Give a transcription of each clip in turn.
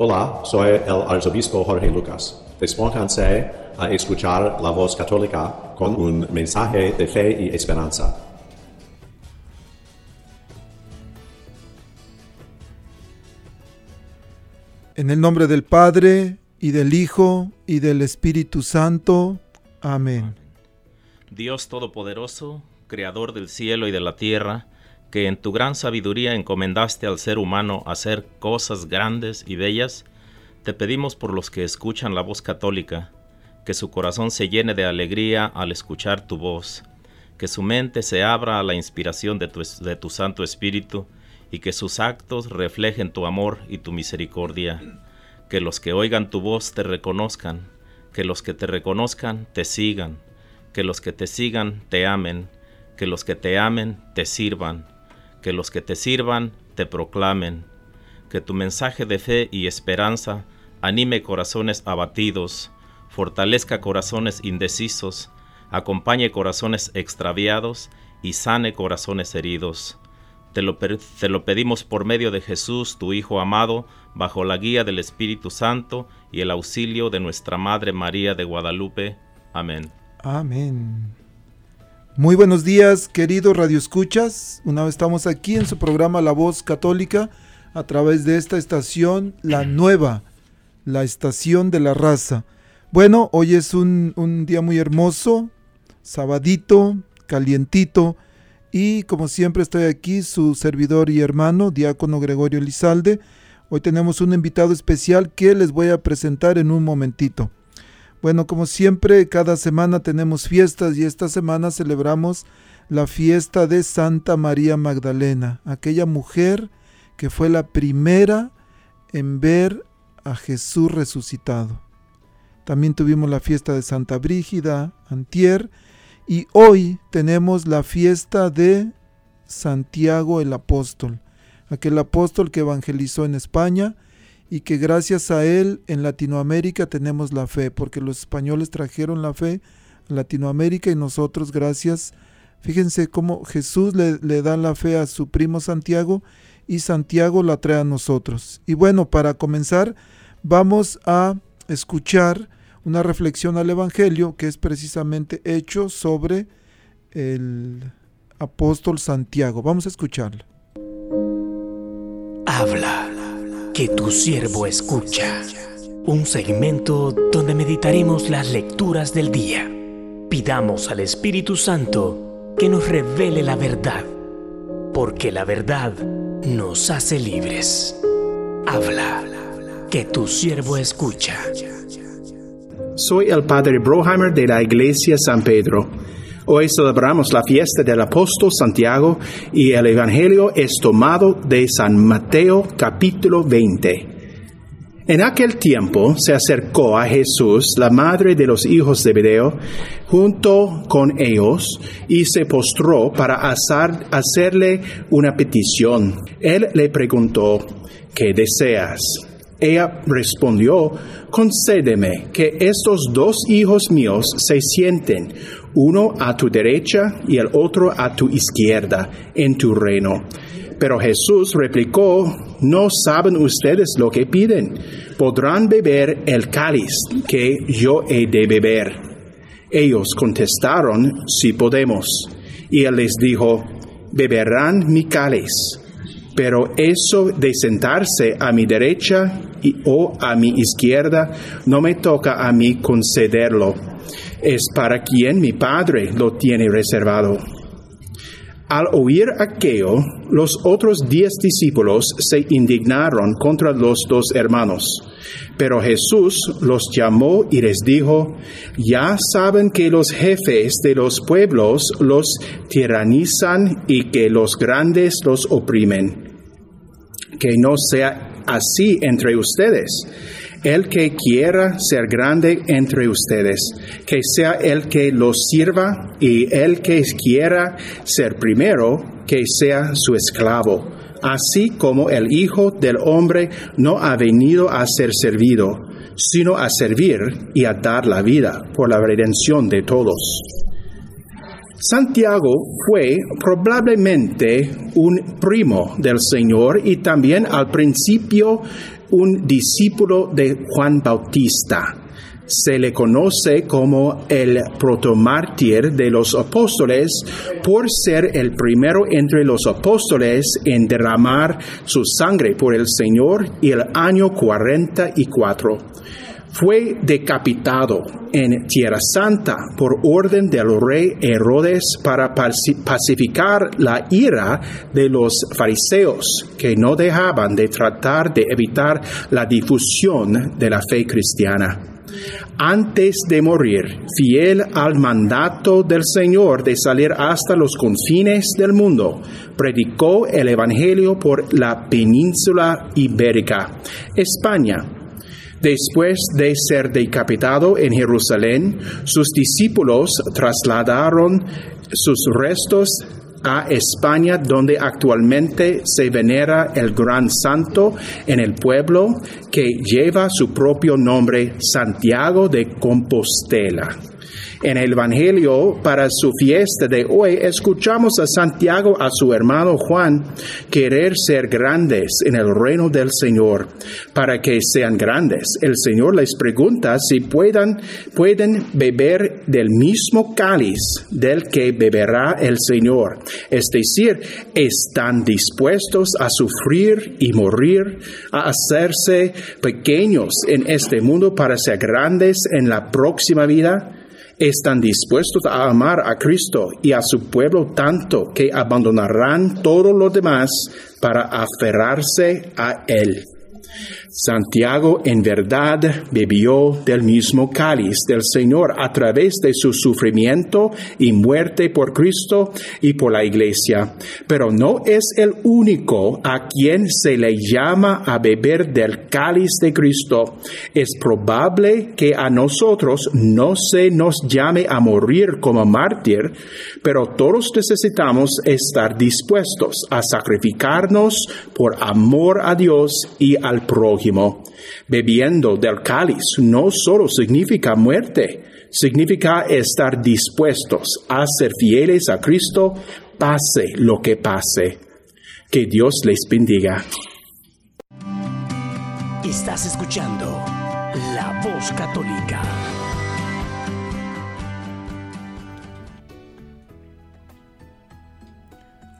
Hola, soy el arzobispo Jorge Lucas. Despónganse a escuchar la voz católica con un mensaje de fe y esperanza. En el nombre del Padre, y del Hijo, y del Espíritu Santo. Amén. Dios Todopoderoso, Creador del cielo y de la tierra, que en tu gran sabiduría encomendaste al ser humano hacer cosas grandes y bellas, te pedimos por los que escuchan la voz católica, que su corazón se llene de alegría al escuchar tu voz, que su mente se abra a la inspiración de tu, de tu Santo Espíritu y que sus actos reflejen tu amor y tu misericordia, que los que oigan tu voz te reconozcan, que los que te reconozcan te sigan, que los que te sigan te amen, que los que te amen te sirvan, que los que te sirvan te proclamen, que tu mensaje de fe y esperanza anime corazones abatidos, fortalezca corazones indecisos, acompañe corazones extraviados y sane corazones heridos. Te lo, te lo, pedimos por medio de Jesús, tu Hijo amado, bajo la guía del Espíritu Santo y el auxilio de nuestra Madre María de Guadalupe. Amén. Amén. Muy buenos días, queridos radioescuchas. Una vez estamos aquí en su programa La Voz Católica a través de esta estación, la nueva, la estación de la raza. Bueno, hoy es un, un día muy hermoso, sabadito, calientito, y como siempre estoy aquí, su servidor y hermano, diácono Gregorio Lizalde. Hoy tenemos un invitado especial que les voy a presentar en un momentito. Bueno, como siempre, cada semana tenemos fiestas y esta semana celebramos la fiesta de Santa María Magdalena, aquella mujer que fue la primera en ver a Jesús resucitado. También tuvimos la fiesta de Santa Brígida, Antier, y hoy tenemos la fiesta de Santiago el Apóstol, aquel apóstol que evangelizó en España y que gracias a él en Latinoamérica tenemos la fe, porque los españoles trajeron la fe a Latinoamérica y nosotros gracias, fíjense cómo Jesús le, le da la fe a su primo Santiago y Santiago la trae a nosotros. Y bueno, para comenzar, vamos a escuchar una reflexión al Evangelio que es precisamente hecho sobre el apóstol Santiago. Vamos a escucharlo. Habla, que tu siervo escucha. Un segmento donde meditaremos las lecturas del día. Pidamos al Espíritu Santo que nos revele la verdad, porque la verdad nos hace libres. Habla, que tu siervo escucha. Soy el padre Broheimer de la Iglesia San Pedro. Hoy celebramos la fiesta del apóstol Santiago y el Evangelio es tomado de San Mateo capítulo 20. En aquel tiempo se acercó a Jesús la madre de los hijos de Bedeo junto con ellos y se postró para hacer, hacerle una petición. Él le preguntó, ¿qué deseas? Ella respondió, concédeme que estos dos hijos míos se sienten, uno a tu derecha y el otro a tu izquierda, en tu reino. Pero Jesús replicó, no saben ustedes lo que piden. Podrán beber el cáliz que yo he de beber. Ellos contestaron, sí podemos. Y él les dijo, beberán mi cáliz. Pero eso de sentarse a mi derecha y, o a mi izquierda no me toca a mí concederlo. Es para quien mi Padre lo tiene reservado. Al oír aquello, los otros diez discípulos se indignaron contra los dos hermanos. Pero Jesús los llamó y les dijo, ya saben que los jefes de los pueblos los tiranizan y que los grandes los oprimen. Que no sea así entre ustedes. El que quiera ser grande entre ustedes, que sea el que los sirva, y el que quiera ser primero, que sea su esclavo, así como el Hijo del Hombre no ha venido a ser servido, sino a servir y a dar la vida por la redención de todos. Santiago fue probablemente un primo del Señor y también al principio un discípulo de Juan Bautista. Se le conoce como el protomártir de los apóstoles por ser el primero entre los apóstoles en derramar su sangre por el Señor el año 44 fue decapitado en Tierra Santa por orden del rey Herodes para pacificar la ira de los fariseos que no dejaban de tratar de evitar la difusión de la fe cristiana. Antes de morir, fiel al mandato del Señor de salir hasta los confines del mundo, predicó el Evangelio por la península ibérica, España, Después de ser decapitado en Jerusalén, sus discípulos trasladaron sus restos a España, donde actualmente se venera el gran santo en el pueblo que lleva su propio nombre, Santiago de Compostela. En el Evangelio para su fiesta de hoy escuchamos a Santiago, a su hermano Juan, querer ser grandes en el reino del Señor. Para que sean grandes, el Señor les pregunta si puedan, pueden beber del mismo cáliz del que beberá el Señor. Es decir, están dispuestos a sufrir y morir, a hacerse pequeños en este mundo para ser grandes en la próxima vida están dispuestos a amar a Cristo y a su pueblo tanto que abandonarán todo lo demás para aferrarse a Él. Santiago en verdad bebió del mismo cáliz del Señor a través de su sufrimiento y muerte por Cristo y por la iglesia, pero no es el único a quien se le llama a beber del cáliz de Cristo. Es probable que a nosotros no se nos llame a morir como mártir, pero todos necesitamos estar dispuestos a sacrificarnos por amor a Dios y al prójimo. Bebiendo del cáliz no solo significa muerte, significa estar dispuestos a ser fieles a Cristo, pase lo que pase. Que Dios les bendiga. Estás escuchando La Voz Católica.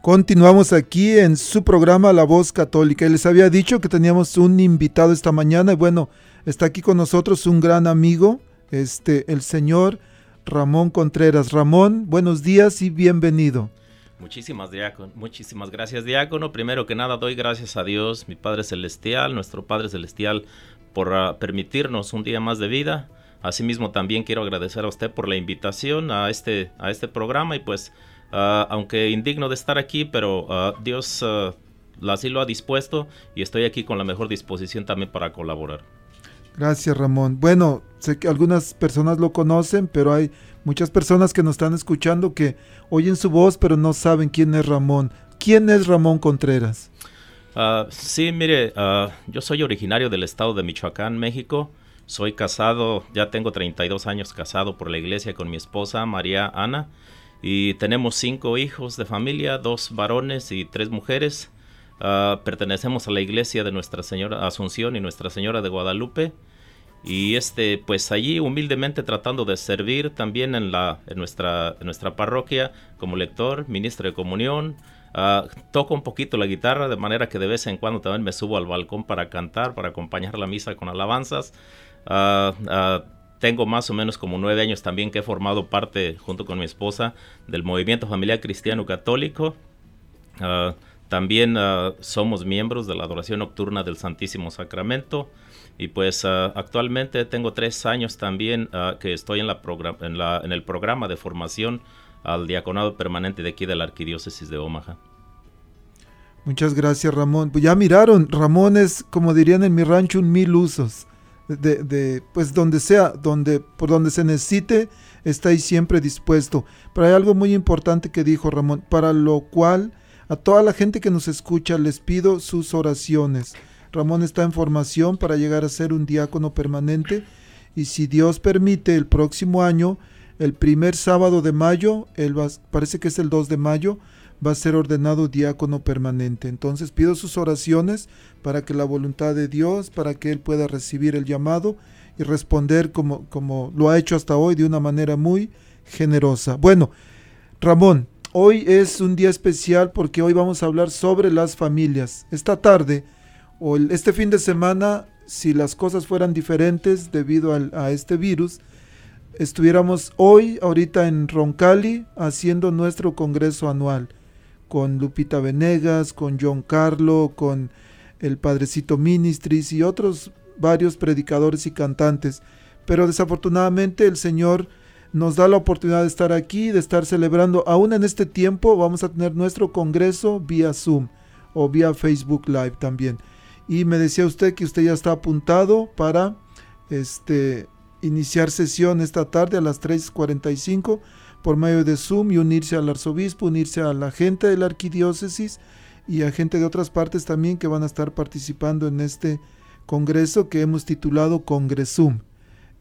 Continuamos aquí en su programa La Voz Católica. Les había dicho que teníamos un invitado esta mañana y bueno, está aquí con nosotros un gran amigo, este, el señor Ramón Contreras. Ramón, buenos días y bienvenido. Muchísimas, gracias, diácono. Primero que nada, doy gracias a Dios, mi Padre Celestial, nuestro Padre Celestial, por uh, permitirnos un día más de vida. Asimismo, también quiero agradecer a usted por la invitación a este, a este programa y pues Ah, aunque indigno de estar aquí, pero ah, Dios uh, así lo ha dispuesto y estoy aquí con la mejor disposición también para colaborar. Gracias Ramón. Bueno, sé que algunas personas lo conocen, pero hay muchas personas que nos están escuchando que oyen su voz, pero no saben quién es Ramón. ¿Quién es Ramón Contreras? sí, mire, yo soy originario del estado de Michoacán, México. Soy casado, ya tengo 32 años casado por la iglesia con mi esposa María Ana y tenemos cinco hijos de familia, dos varones y tres mujeres. Ah, pertenecemos a la iglesia de Nuestra Señora Asunción y Nuestra Señora de Guadalupe. Y este, pues allí humildemente tratando de servir también en, la, en, nuestra, nuestra parroquia como lector, ministro de comunión. Ah, toco un poquito la guitarra de manera que de vez en cuando también me subo al balcón para cantar, para acompañar la misa con alabanzas. Uh, tengo más o menos como nueve años también que he formado parte, junto con mi esposa, del movimiento familiar cristiano católico. Ah, también ah, somos miembros de la adoración nocturna del Santísimo Sacramento. Y pues ah, actualmente tengo tres años también que estoy en, la en, el programa de formación al diaconado permanente de aquí de la Arquidiócesis de Omaha. Muchas gracias Ramón. Pues ya miraron, Ramón es, como dirían en mi rancho, un mil usos. De, de, pues donde sea, donde, por donde se necesite, está ahí siempre dispuesto. Pero hay algo muy importante que dijo Ramón, para lo cual a toda la gente que nos escucha les pido sus oraciones. Ramón está en formación para llegar a ser un diácono permanente y si Dios permite el próximo año, el primer sábado de mayo, va, parece que es el 2 de mayo, va a ser ordenado diácono permanente. Entonces pido sus oraciones para que la voluntad de Dios, para que él pueda recibir el llamado y responder como, como lo ha hecho hasta hoy de una manera muy generosa. Bueno, Ramón, Hoy es un día especial porque hoy vamos a hablar sobre las familias. Esta tarde o este fin de semana, si las cosas fueran diferentes debido a este virus, estuviéramos hoy, ahorita en Roncali, haciendo nuestro congreso anual con Lupita Venegas, con John Carlo, con el Padrecito Ministries y otros varios predicadores y cantantes. Pero desafortunadamente el Señor nos da la oportunidad de estar aquí, de estar celebrando. Aún en este tiempo vamos a tener nuestro congreso vía Zoom o vía Facebook Live también. Y me decía usted que usted ya está apuntado para este, iniciar sesión esta tarde a las 3.45 por medio de Zoom y unirse al arzobispo, unirse a la gente de la arquidiócesis y a gente de otras partes también que van a estar participando en este congreso que hemos titulado Congresum.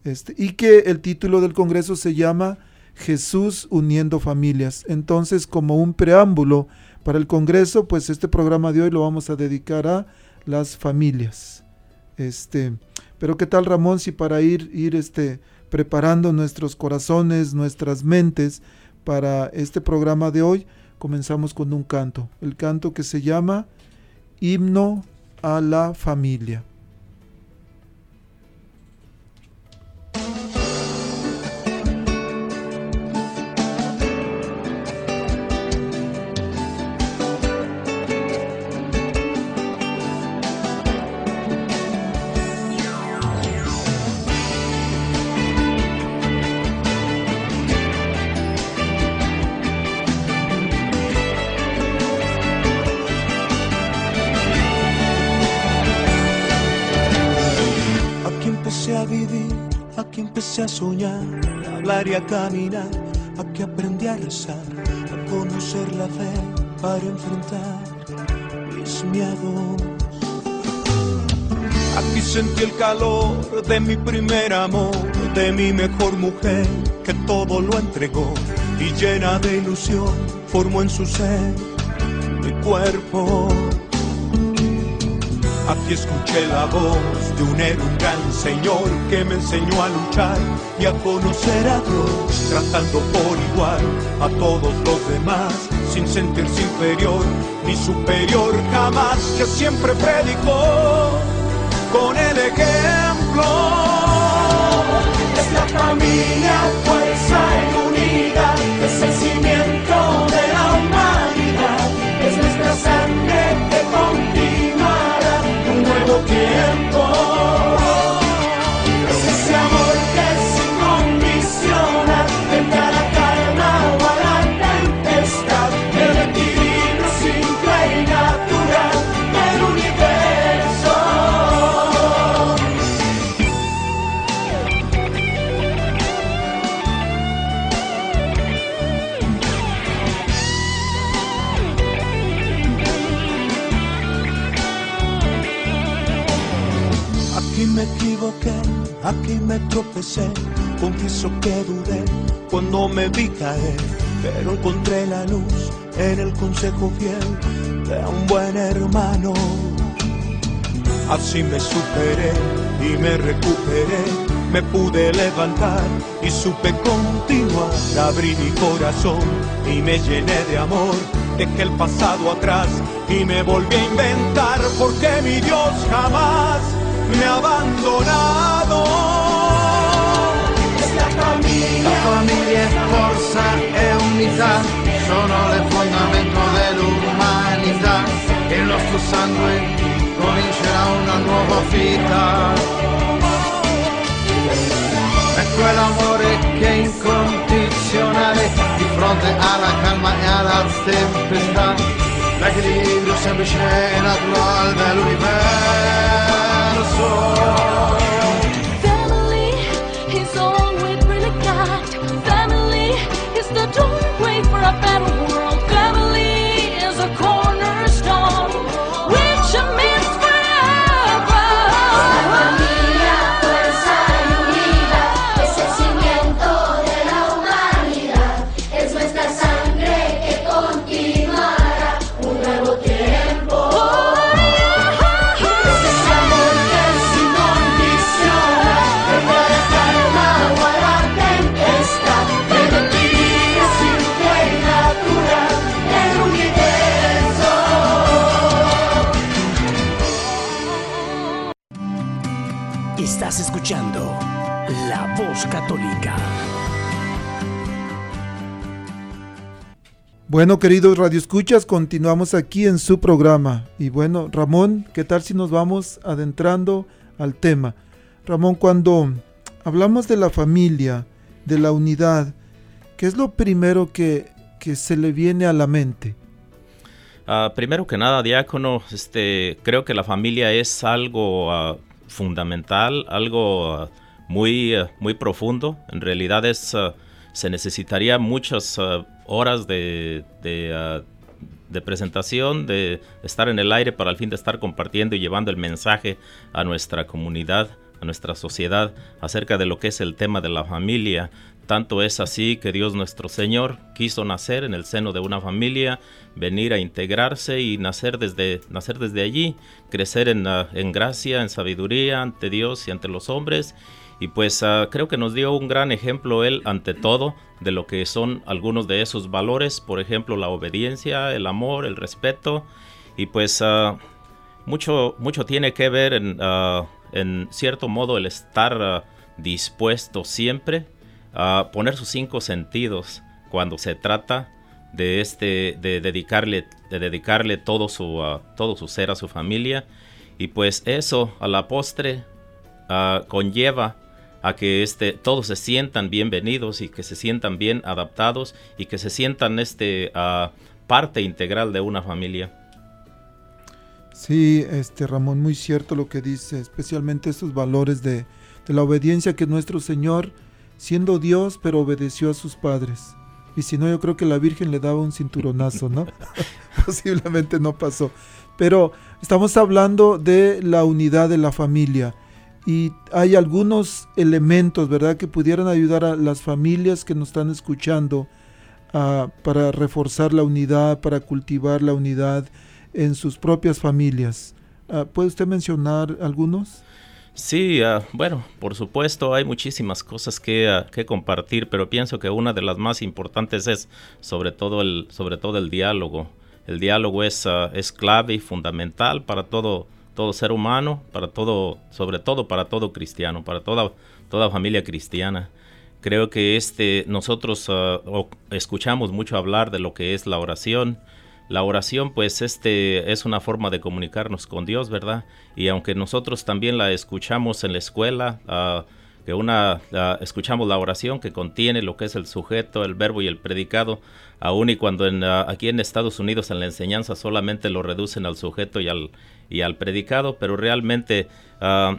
Este, y que el título del Congreso se llama Jesús uniendo familias. Entonces, como un preámbulo para el Congreso, pues este programa de hoy lo vamos a dedicar a las familias. Este, pero qué tal Ramón si para ir ir este preparando nuestros corazones, nuestras mentes para este programa de hoy, comenzamos con un canto, el canto que se llama Himno a la familia. A soñar, a hablar y a caminar, a que aprendí a rezar, a conocer la fe para enfrentar mis miedos. Aquí sentí el calor de mi primer amor, de mi mejor mujer, que todo lo entregó y llena de ilusión formó en su ser mi cuerpo. Aquí escuché la voz de un héroe, un gran señor que me enseñó a luchar y a conocer a Dios, tratando por igual a todos los demás, sin sentirse inferior ni superior jamás, que siempre predicó con el ejemplo. Es familia, fuerza y unidad, tiempo. Aquí me tropecé, confieso que dudé cuando me vi caer, pero encontré la luz en el consejo fiel de un buen hermano. Así me superé y me recuperé, me pude levantar y supe continuar. Abrí mi corazón y me llené de amor, dejé el pasado atrás y me volví a inventar, porque mi Dios jamás me ha abandonado. La famiglia è forza e unità, sono le fondamento dell'umanità. Il nostro sangue comincerà una nuova vita. È quell'amore che è incondizionale di fronte alla calma e alla tempestà. L'equilibrio semplice e naturale dell'universo. the doorway for a better world. Bueno, queridos radioescuchas, continuamos aquí en su programa. Y bueno, Ramón, ¿qué tal si nos vamos adentrando al tema? Ramón, cuando hablamos de la familia, de la unidad, ¿qué es lo primero que, que se le viene a la mente? Uh, primero que nada, diácono, este, creo que la familia es algo uh, fundamental, algo uh, muy, muy profundo. En realidad es, se necesitaría muchas horas de, de, de, presentación, de estar en el aire para al fin de estar compartiendo y llevando el mensaje a nuestra comunidad, a nuestra sociedad acerca de lo que es el tema de la familia. Tanto es así que Dios nuestro Señor quiso nacer en el seno de una familia, venir a integrarse y nacer desde, nacer desde allí, crecer en, en gracia, en sabiduría ante Dios y ante los hombres y pues uh, creo que nos dio un gran ejemplo él ante todo de lo que son algunos de esos valores, por ejemplo la obediencia, el amor, el respeto. Y pues uh, mucho, mucho tiene que ver en, uh, en cierto modo el estar dispuesto siempre a poner sus cinco sentidos cuando se trata de este de dedicarle de dedicarle todo su todo su ser a su familia. Y pues eso a la postre conlleva a que este, todos se sientan bienvenidos y que se sientan bien adaptados y que se sientan este, parte integral de una familia. Sí, este Ramón, muy cierto lo que dice, especialmente estos valores de, de la obediencia que nuestro Señor, siendo Dios, pero obedeció a sus padres. Y si no, yo creo que la Virgen le daba un cinturonazo, ¿no? Posiblemente no pasó. Pero estamos hablando de la unidad de la familia y hay algunos elementos, ¿verdad?, que pudieran ayudar a las familias que nos están escuchando uh, para reforzar la unidad, para cultivar la unidad en sus propias familias. Uh, ¿Puede usted mencionar algunos? Sí, uh, bueno, por supuesto hay muchísimas cosas que, que, compartir, pero pienso que una de las más importantes es sobre todo el, sobre todo el diálogo. El diálogo es, es clave y fundamental para todo, todo ser humano, para todo, sobre todo para todo cristiano, para toda, toda familia cristiana. Creo que este, nosotros uh, escuchamos mucho hablar de lo que es la oración. La oración, pues, este es una forma de comunicarnos con Dios, ¿verdad? Y aunque nosotros también la escuchamos en la escuela, uh, que una escuchamos la oración que contiene lo que es el sujeto, el verbo y el predicado, aun y cuando aquí en Estados Unidos en la enseñanza solamente lo reducen al sujeto y al, y al predicado, pero realmente uh,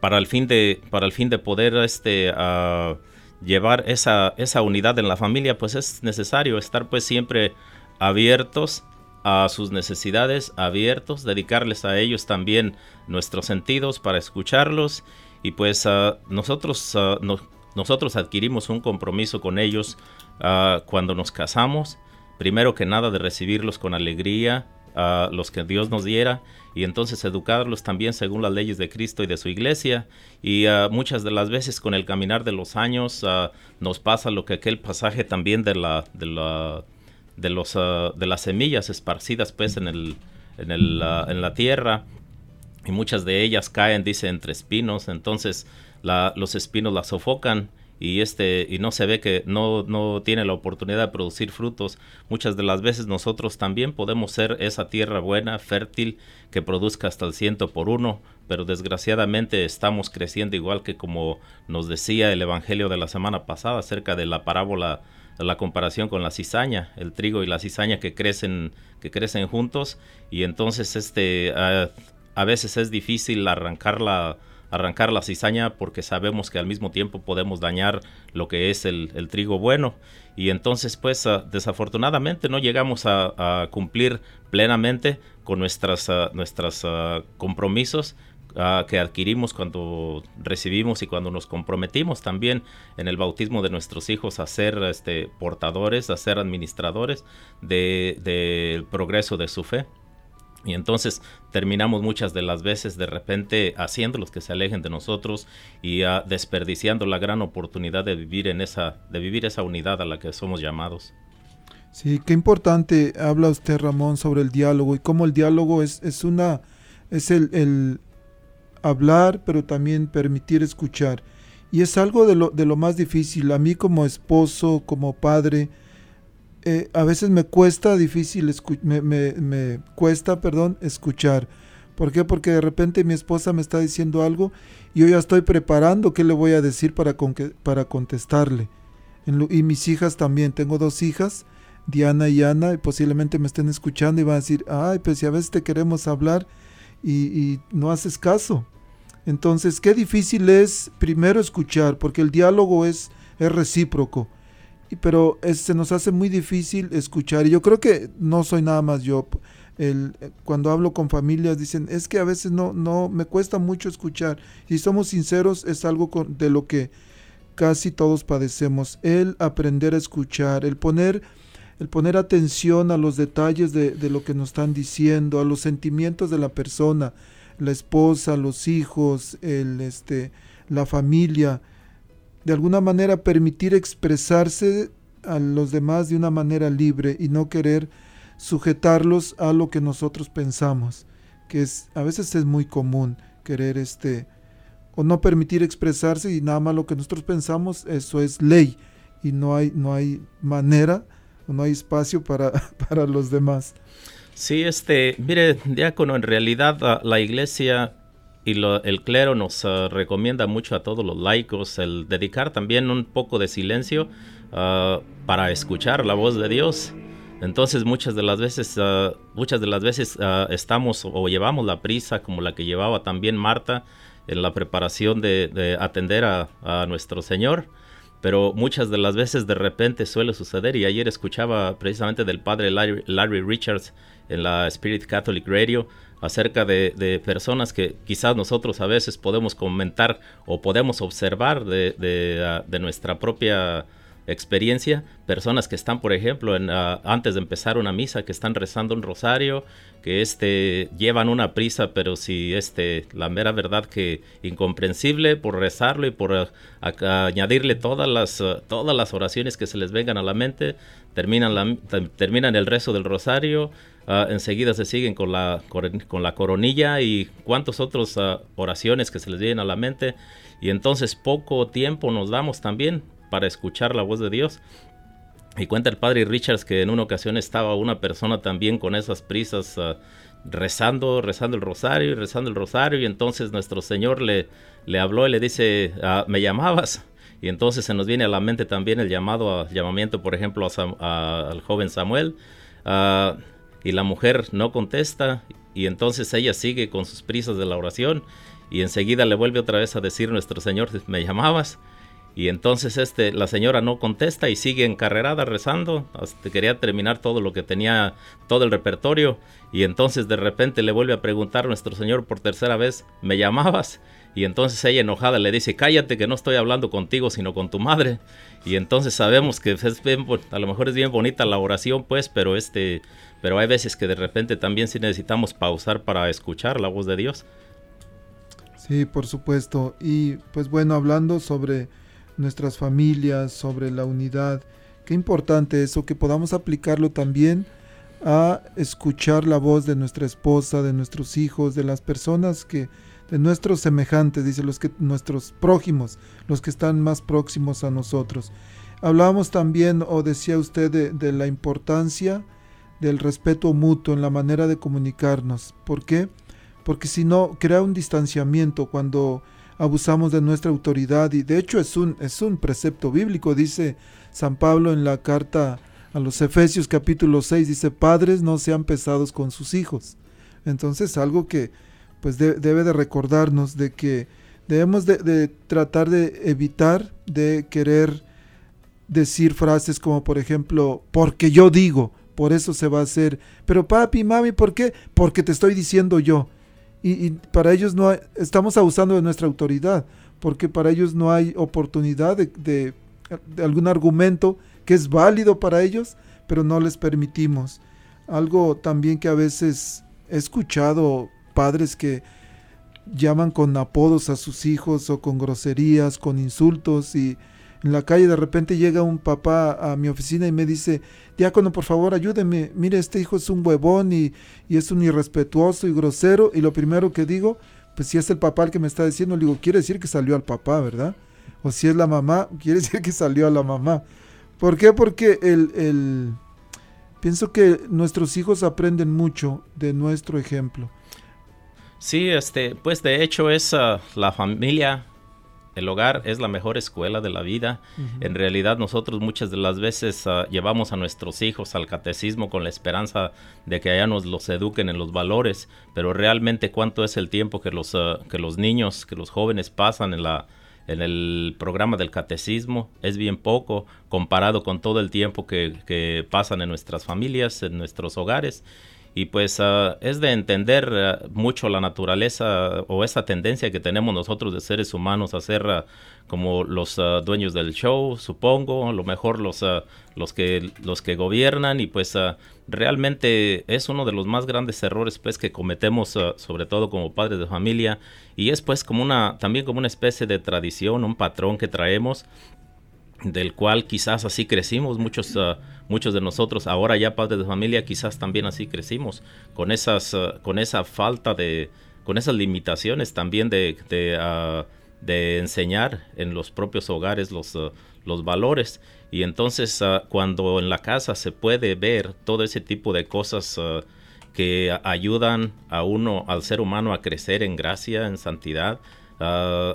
para, el fin de, para el fin de poder este, uh, llevar esa, esa unidad en la familia, pues es necesario estar pues siempre abiertos a sus necesidades, abiertos, dedicarles a ellos también nuestros sentidos para escucharlos y pues uh, nosotros, no, nosotros adquirimos un compromiso con ellos cuando nos casamos, primero que nada de recibirlos con alegría, los que Dios nos diera y entonces educarlos también según las leyes de Cristo y de su iglesia. Y uh, muchas de las veces con el caminar de los años uh, nos pasa lo que aquel pasaje también de la de la de los uh, de las semillas esparcidas pues en el en el en la tierra y muchas de ellas caen dice entre espinos. Entonces los espinos las sofocan y este y no se ve que no, no tiene la oportunidad de producir frutos. Muchas de las veces nosotros también podemos ser esa tierra buena fértil que produzca hasta el ciento por uno pero desgraciadamente estamos creciendo igual que como nos decía el evangelio de la semana pasada acerca de la parábola la comparación con la cizaña el trigo y la cizaña que crecen que crecen juntos y entonces este a, veces es difícil arrancar la arrancar la cizaña porque sabemos que al mismo tiempo podemos dañar lo que es el, trigo bueno y entonces pues uh, desafortunadamente no llegamos a, cumplir plenamente con nuestras, uh, nuestras uh, compromisos que adquirimos cuando recibimos y cuando nos comprometimos también en el bautismo de nuestros hijos a ser este, portadores, a ser administradores del de, progreso de su fe. Y entonces terminamos muchas de las veces de repente haciéndolos que se alejen de nosotros y uh, desperdiciando la gran oportunidad de vivir en esa, de vivir esa unidad a la que somos llamados. Sí, qué importante habla usted Ramón sobre el diálogo y cómo el diálogo es, es una es el, el hablar, pero también permitir escuchar. Y es algo de lo, de lo más difícil. A mí como esposo, como padre, eh, a veces me cuesta difícil, me, me, cuesta, perdón, escuchar. ¿Por qué? Porque de repente mi esposa me está diciendo algo y yo ya estoy preparando qué le voy a decir para, para contestarle. y mis hijas también, tengo dos hijas, Diana y Ana, y posiblemente me estén escuchando y van a decir, ay, pues si a veces te queremos hablar y, y no haces caso. Entonces, qué difícil es primero escuchar, porque el diálogo es, es recíproco pero se nos hace muy difícil escuchar. Y yo creo que no soy nada más yo. El, cuando hablo con familias dicen, es que a veces no, no, me cuesta mucho escuchar. Si somos sinceros, es algo de lo que casi todos padecemos. El aprender a escuchar, el poner, el poner atención a los detalles de, de lo que nos están diciendo, a los sentimientos de la persona, la esposa, los hijos, el, este, la familia de alguna manera permitir expresarse a los demás de una manera libre y no querer sujetarlos a lo que nosotros pensamos, que es a veces es muy común querer este o no permitir expresarse y nada más lo que nosotros pensamos, eso es ley y no hay no hay manera, no hay espacio para para los demás. Sí, este, mire, diácono, en realidad la, la iglesia y el clero nos ah, recomienda mucho a todos los laicos el dedicar también un poco de silencio ah, para escuchar la voz de Dios. Entonces muchas de las veces, ah, muchas de las veces estamos o llevamos la prisa como la que llevaba también Marta en la preparación de, atender a, nuestro Señor. Pero muchas de las veces de repente suele suceder y ayer escuchaba precisamente del padre Larry Richards en la Spirit Catholic Radio acerca de, personas que quizás nosotros a veces podemos comentar o podemos observar de, ah, nuestra propia experiencia, personas que están, por ejemplo, en, ah, antes de empezar una misa, que están rezando un rosario, que este, llevan una prisa, pero si este, la mera verdad que incomprensible por rezarlo y por ah, añadirle todas las, todas las oraciones que se les vengan a la mente, terminan, la, terminan el rezo del rosario, Ah, enseguida se siguen con la, con la coronilla y cuántas otras ah, oraciones que se les vienen a la mente. Y entonces poco tiempo nos damos también para escuchar la voz de Dios. Y cuenta el padre Richards que en una ocasión estaba una persona también con esas prisas ah, rezando, rezando el rosario y rezando el rosario. Y entonces nuestro Señor le, le habló y le dice, me llamabas. Y entonces se nos viene a la mente también el llamado, llamamiento, por ejemplo, al joven Samuel y la mujer no contesta y entonces ella sigue con sus prisas de la oración y enseguida le vuelve otra vez a decir nuestro Señor, me llamabas. Y entonces este, la señora no contesta y sigue encarrerada rezando. Hasta quería terminar todo lo que tenía, todo el repertorio. Y entonces de repente le vuelve a preguntar nuestro Señor por tercera vez, ¿me llamabas? Y entonces ella enojada le dice, cállate que no estoy hablando contigo, sino con tu madre. Y entonces sabemos que es a lo mejor es bien bonita la oración, pues, pero este, pero hay veces que de repente también sí necesitamos pausar para escuchar la voz de Dios. Sí, por supuesto. Y pues bueno, hablando sobre nuestras familias, sobre la unidad, qué importante eso, que podamos aplicarlo también a escuchar la voz de nuestra esposa, de nuestros hijos, de las personas que de nuestros semejantes, dice los que nuestros prójimos, los que están más próximos a nosotros. Hablábamos también, o decía usted, de, la importancia del respeto mutuo en la manera de comunicarnos. ¿Por qué? Porque si no, crea un distanciamiento cuando abusamos de nuestra autoridad y de hecho es un, es un precepto bíblico, dice San Pablo en la carta a los Efesios capítulo 6, dice, padres no sean pesados con sus hijos. Entonces algo que pues debe de recordarnos de que debemos de, tratar de evitar de querer decir frases como por ejemplo, porque yo digo, por eso se va a hacer, pero papi, mami, ¿por qué? Porque te estoy diciendo yo. Y, para ellos no estamos abusando de nuestra autoridad, porque para ellos no hay oportunidad de, de, de algún argumento que es válido para ellos, pero no les permitimos. Algo también que a veces he escuchado padres que llaman con apodos a sus hijos o con groserías, con insultos y en la calle de repente llega un papá a mi oficina y me dice, diácono, por favor, ayúdeme, mire, este hijo es un huevón y, y es un irrespetuoso y grosero y lo primero que digo, pues si es el papá el que me está diciendo, le digo, quiere decir que salió al papá, ¿verdad? O si es la mamá, quiere decir que salió a la mamá. ¿Por qué? Porque el, el, pienso que nuestros hijos aprenden mucho de nuestro ejemplo. Sí, este, pues de hecho es ah, la familia, el hogar es la mejor escuela de la vida. En realidad nosotros muchas de las veces ah, llevamos a nuestros hijos al catecismo con la esperanza de que allá nos los eduquen en los valores, pero realmente cuánto es el tiempo que los, ah, que los niños, que los jóvenes pasan en la en el programa del catecismo es bien poco comparado con todo el tiempo que, que pasan en nuestras familias, en nuestros hogares y pues ah, es de entender ah, mucho la naturaleza o esa tendencia que tenemos nosotros de seres humanos a ser ah, como los dueños del show, supongo, a lo mejor los, los, que, los que gobiernan y pues realmente es uno de los más grandes errores pues que cometemos sobre todo como padres de familia y es pues como una también como una especie de tradición, un patrón que traemos del cual quizás así crecimos muchos uh, muchos de nosotros ahora ya padres de familia quizás también así crecimos con esas uh, con esa falta de con esas limitaciones también de de, uh, de enseñar en los propios hogares los los valores. Y entonces cuando en la casa se puede ver todo ese tipo de cosas que ayudan a uno al ser humano a crecer en gracia en santidad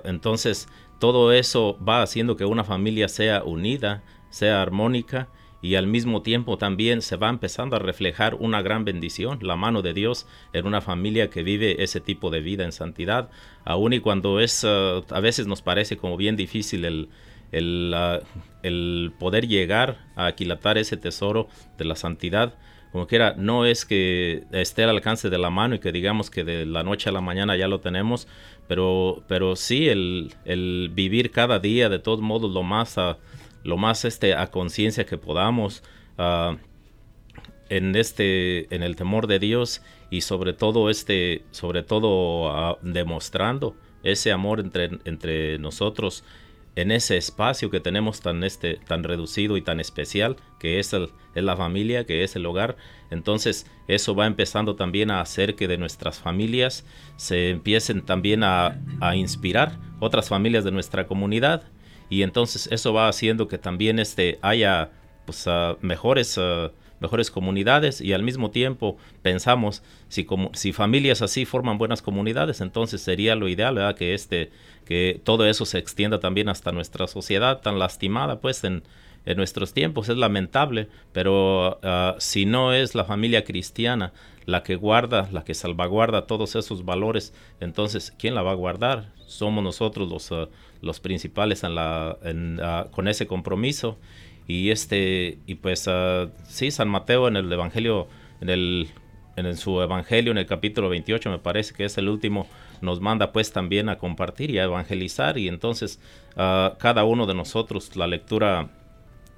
entonces todo eso va haciendo que una familia sea unida, sea armónica y al mismo tiempo también se va empezando a reflejar una gran bendición, la mano de Dios en una familia que vive ese tipo de vida en santidad, aun y cuando es, uh, a veces nos parece como bien difícil el, el, uh, el poder llegar a aquilatar ese tesoro de la santidad, como quiera, no es que esté al alcance de la mano y que digamos que de la noche a la mañana ya lo tenemos, pero, pero sí el, vivir cada día de todos modos lo más a, lo más este, a conciencia que podamos uh, en este en el temor de Dios y sobre todo este sobre todo uh, demostrando ese amor entre, entre nosotros en ese espacio que tenemos tan, este, tan reducido y tan especial, que es, el, es la familia, que es el hogar. Entonces eso va empezando también a hacer que de nuestras familias se empiecen también a, a inspirar otras familias de nuestra comunidad. Y entonces eso va haciendo que también este, haya pues, uh, mejores... Uh, mejores comunidades y al mismo tiempo pensamos si como si familias así forman buenas comunidades entonces sería lo ideal que este que todo eso se extienda también hasta nuestra sociedad tan lastimada pues en, en nuestros tiempos. Es lamentable pero uh, si no es la familia cristiana la que guarda la que salvaguarda todos esos valores entonces quién la va a guardar somos nosotros los uh, los principales en la uh, con ese compromiso y este, y pues uh, sí, San Mateo en el Evangelio, en el en su Evangelio, en el capítulo 28, me parece que es el último, nos manda pues también a compartir y a evangelizar. Y entonces uh, cada uno de nosotros, la lectura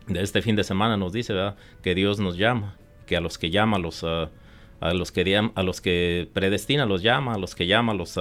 de este fin de semana nos dice ¿verdad? que Dios nos llama, que a los que llama, los, uh, a, los que, a los que predestina los llama, a los que llama los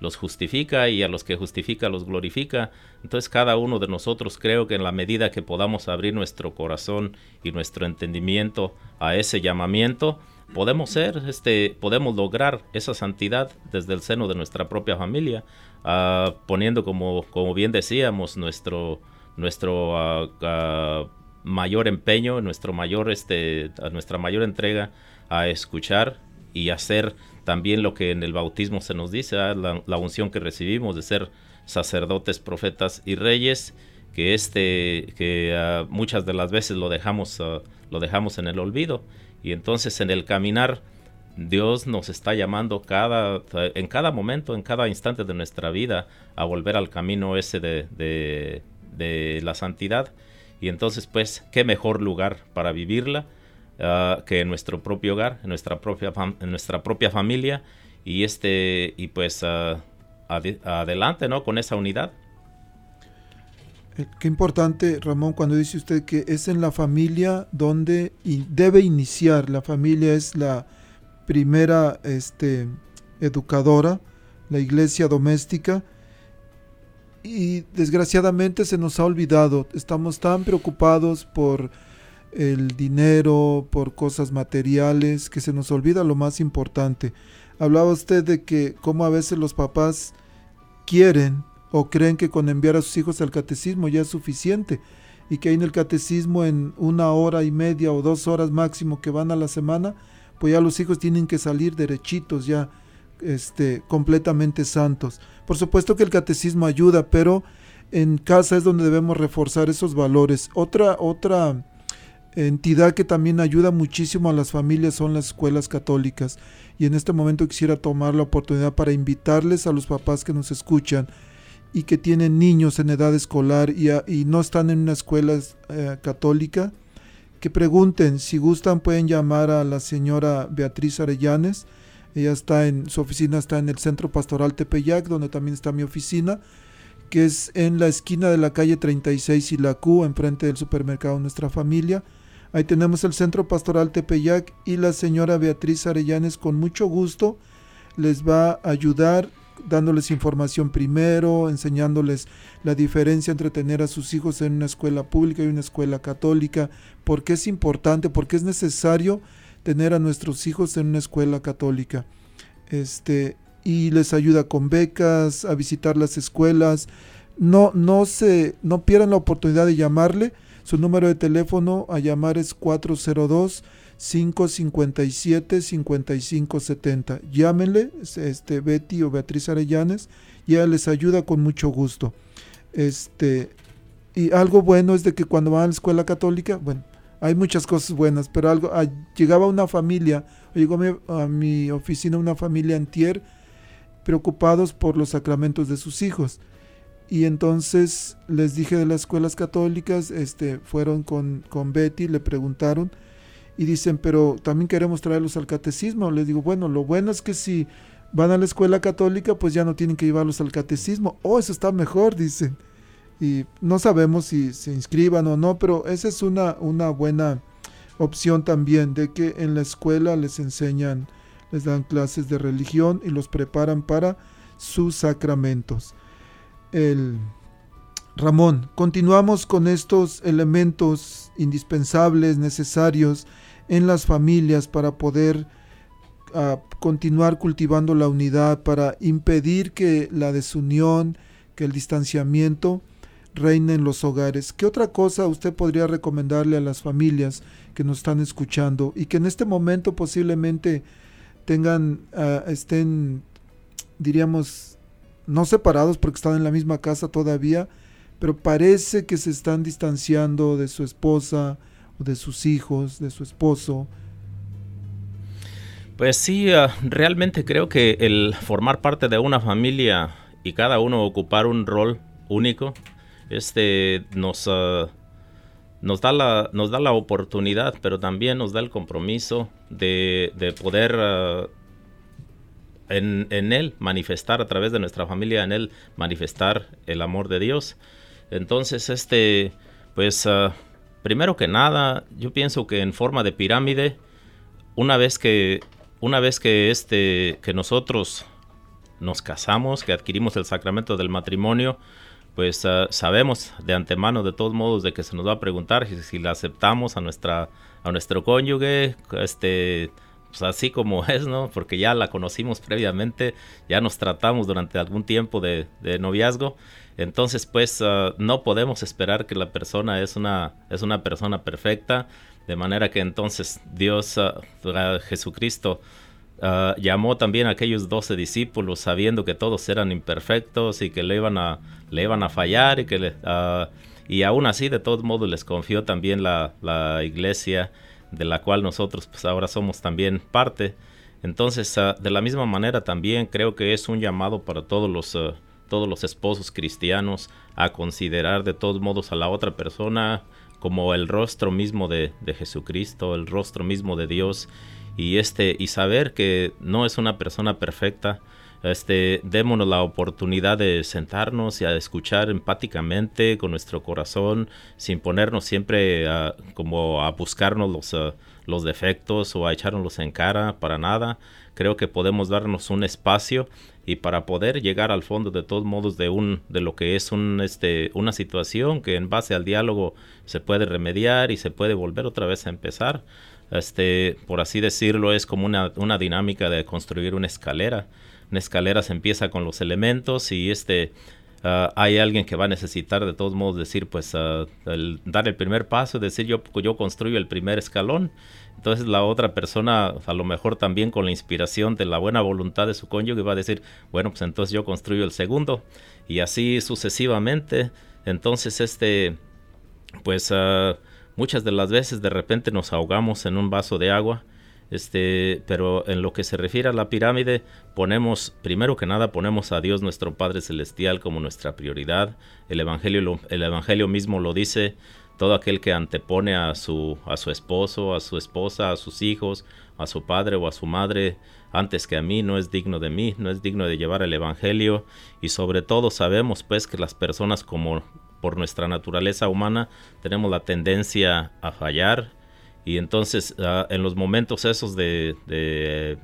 los justifica y a los que justifica los glorifica. Entonces cada uno de nosotros creo que en la medida que podamos abrir nuestro corazón y nuestro entendimiento a ese llamamiento, podemos ser, este, podemos lograr esa santidad desde el seno de nuestra propia familia, uh, poniendo como, como bien decíamos nuestro, nuestro uh, mayor empeño, nuestro mayor, este, nuestra mayor entrega a escuchar y hacer también lo que en el bautismo se nos dice, la, unción que recibimos de ser sacerdotes, profetas y reyes, que este, que uh, muchas de las veces lo dejamos, uh, lo dejamos en el olvido. Y entonces en el caminar, Dios nos está llamando cada, en cada momento, en cada instante de nuestra vida, a volver al camino ese de, de, de la santidad. Y entonces, pues, qué mejor lugar para vivirla Ah, que en nuestro propio hogar, en nuestra propia, nuestra propia familia y este y pues uh, adelante, ¿no? Con esa unidad. Eh, qué importante, Ramón, cuando dice usted que es en la familia donde debe iniciar. La familia es la primera este, educadora, la iglesia doméstica. Y desgraciadamente se nos ha olvidado. Estamos tan preocupados por el dinero, por cosas materiales, que se nos olvida lo más importante. Hablaba usted de que como a veces los papás quieren o creen que con enviar a sus hijos al catecismo ya es suficiente y que ahí en el catecismo en una hora y media o dos horas máximo que van a la semana, pues ya los hijos tienen que salir derechitos ya este, completamente santos. Por supuesto que el catecismo ayuda, pero en casa es donde debemos reforzar esos valores. Otra, otra entidad que también ayuda muchísimo a las familias son las escuelas católicas. Y en este momento quisiera tomar la oportunidad para invitarles a los papás que nos escuchan y que tienen niños en edad escolar y, no están en una escuela eh, católica, que pregunten, si gustan pueden llamar a la señora Beatriz Arellanes, ella está en, su oficina está en el Centro Pastoral Tepeyac, donde también está mi oficina, que es en la esquina de la calle 36 y la Q, enfrente del supermercado Nuestra Familia. Ahí tenemos el Centro Pastoral Tepeyac y la señora Beatriz Arellanes con mucho gusto les va a ayudar dándoles información primero, enseñándoles la diferencia entre tener a sus hijos en una escuela pública y una escuela católica, por qué es importante, por qué es necesario tener a nuestros hijos en una escuela católica. Este, y les ayuda con becas, a visitar las escuelas. No, no se, no pierdan la oportunidad de llamarle. Su número de teléfono a llamar es 402 557 5570. Llámenle, este Betty o Beatriz Arellanes, y ella les ayuda con mucho gusto. Este, y algo bueno es de que cuando van a la escuela católica, bueno, hay muchas cosas buenas, pero algo, ah, llegaba una familia, llegó a mi, oficina una familia antier preocupados por los sacramentos de sus hijos. Y entonces les dije de las escuelas católicas, este, fueron con, con Betty, le preguntaron y dicen, pero también queremos traerlos al catecismo. Les digo, bueno, lo bueno es que si van a la escuela católica, pues ya no tienen que llevarlos al catecismo. Oh, eso está mejor, dicen y no sabemos si se inscriban o no, pero esa es una, una buena opción también de que en la escuela les enseñan, les dan clases de religión y los preparan para sus sacramentos. El, Ramón, continuamos con estos elementos indispensables, necesarios en las familias para poder ah, continuar cultivando la unidad, para impedir que la desunión, que el distanciamiento reina en los hogares. ¿Qué otra cosa usted podría recomendarle a las familias que nos están escuchando y que en este momento posiblemente tengan, ah, estén, diríamos, no separados porque están en la misma casa todavía, pero parece que se están distanciando de su esposa de sus hijos, de su esposo? Pues sí, ah, realmente creo que el formar parte de una familia y cada uno ocupar un rol único este nos, ah, da la, nos da la oportunidad, pero también nos da el compromiso de, poder ah, en, Él manifestar, a través de nuestra familia, en Él manifestar el amor de Dios. Entonces, este, pues, ah, primero que nada, yo pienso que en forma de pirámide, una vez que, una vez que, este, que nosotros nos casamos, que adquirimos el sacramento del matrimonio, pues ah, sabemos de antemano de todos modos de que se nos va a preguntar si, si la aceptamos a nuestra a nuestro cónyuge este pues así como es no porque ya la conocimos previamente ya nos tratamos durante algún tiempo de, noviazgo. Entonces pues ah, no podemos esperar que la persona es una es una persona perfecta de manera que entonces Dios uh, Jesucristo llamó también a aquellos doce discípulos sabiendo que todos eran imperfectos y que le iban a, le iban a fallar y que y aún así de todos modos les confió también la, iglesia de la cual nosotros pues ahora somos también parte. Entonces ah, de la misma manera también creo que es un llamado para todos los, todos los esposos cristianos a considerar de todos modos a la otra persona como el rostro mismo de, de Jesucristo, el rostro mismo de Dios y este y saber que no es una persona perfecta este démonos la oportunidad de sentarnos y a escuchar empáticamente con nuestro corazón sin ponernos siempre a, como a buscarnos los, uh, los defectos o a echárnoslos en cara para nada creo que podemos darnos un espacio y para poder llegar al fondo de todos modos de un de lo que es un este una situación que en base al diálogo se puede remediar y se puede volver otra vez a empezar este, por así decirlo, es como una, una dinámica de construir una escalera. Una escalera se empieza con los elementos y este, ah, hay alguien que va a necesitar de todos modos decir, pues, ah, dar el primer paso, decir yo, yo construyo el primer escalón. Entonces la otra persona, a lo mejor también con la inspiración de la buena voluntad de su cónyuge, va a decir, bueno, pues entonces yo construyo el segundo. Y así sucesivamente. Entonces, este, pues uh, muchas de las veces de repente nos ahogamos en un vaso de agua. Este, pero en lo que se refiere a la pirámide, ponemos, primero que nada, ponemos a Dios nuestro Padre Celestial como nuestra prioridad. El Evangelio, el evangelio mismo lo dice, todo aquel que antepone a su, a su esposo, a su esposa, a sus hijos, a su padre o a su madre, antes que a mí, no es digno de mí, no es digno de llevar el Evangelio. Y sobre todo sabemos pues que las personas como por nuestra naturaleza humana tenemos la tendencia a fallar y entonces ah, en los momentos esos de, de,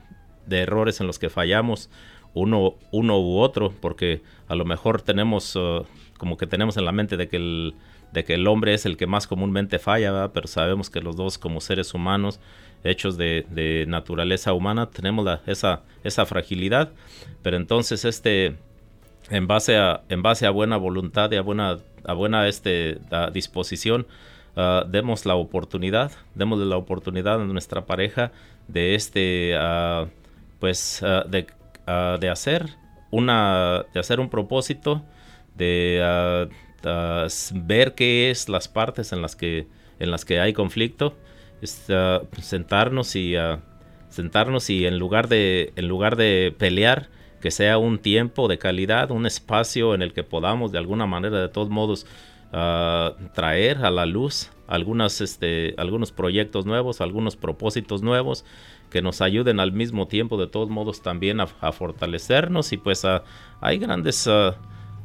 errores en los que fallamos, uno, uno u otro, porque a lo mejor tenemos ah, como que tenemos en la mente de que el, de que el hombre es el que más comúnmente falla, pero sabemos que los dos como seres humanos, hechos de, de naturaleza humana, tenemos la, esa, esa fragilidad, pero entonces este en base a, en base a buena voluntad y a buena, a buena este, disposición, uh, demos la oportunidad, demos la oportunidad a nuestra pareja de este, uh, pues, uh, de, de, hacer una, de hacer un propósito, de ver qué es las partes en las que, en las que hay conflicto, sentarnos y sentarnos y en lugar de, en lugar de pelear, que sea un tiempo de calidad, un espacio en el que podamos de alguna manera, de todos modos, traer a la luz algunas, este, algunos proyectos nuevos, algunos propósitos nuevos que nos ayuden al mismo tiempo, de todos modos, también a, fortalecernos y pues hay grandes...